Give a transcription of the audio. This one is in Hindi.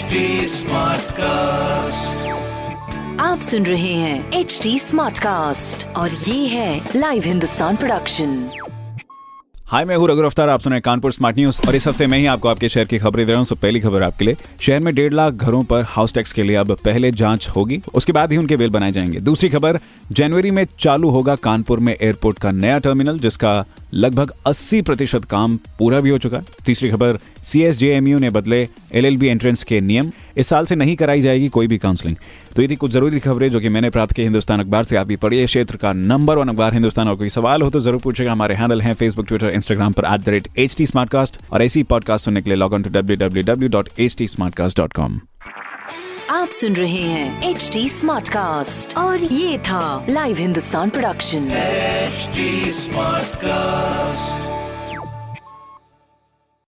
HD Smartcast. आप सुन रहे हैं एच डी स्मार्ट कास्ट और ये है लाइव हिंदुस्तान प्रोडक्शन हाय मैं हूँ रघु अफ्तार आप सुन रहे हैं कानपुर स्मार्ट न्यूज़ और इस हफ़्ते मैं ही आपको आपके शहर की खबरें दे रहा हूँ। तो पहली खबर आपके लिए शहर में डेढ़ लाख घरों पर हाउस टैक्स के लिए अब पहले जाँच होगी उसके बाद ही उनके बिल बनाए जाएँगे। दूसरी खबर जनवरी में चालू होगा कानपुर में एयरपोर्ट का नया टर्मिनल जिसका लगभग 80 प्रतिशत काम पूरा भी हो चुका है। तीसरी खबर सी ने बदले एलएलबी एंट्रेंस के नियम इस साल से नहीं कराई जाएगी कोई भी काउंसलिंग तो ये थी कुछ ज़रूरी खबरें जो कि मैंने प्राप्त की हिंदुस्तान अखबार से। आप भी पढ़िए क्षेत्र का नंबर वन अखबार हिंदुस्तान। और कोई सवाल हो तो ज़रूर पूछेगा। हमारे हैंडल है फेसबुक ट्विटर इंस्टाग्राम पर at the rate H T और ऐसी पॉडकास्ट सुनने के लिए log on to W W W dot H T आप सुन रहे हैं एच डी स्मार्ट कास्ट और ये था live Hindustan production HD Smartcast.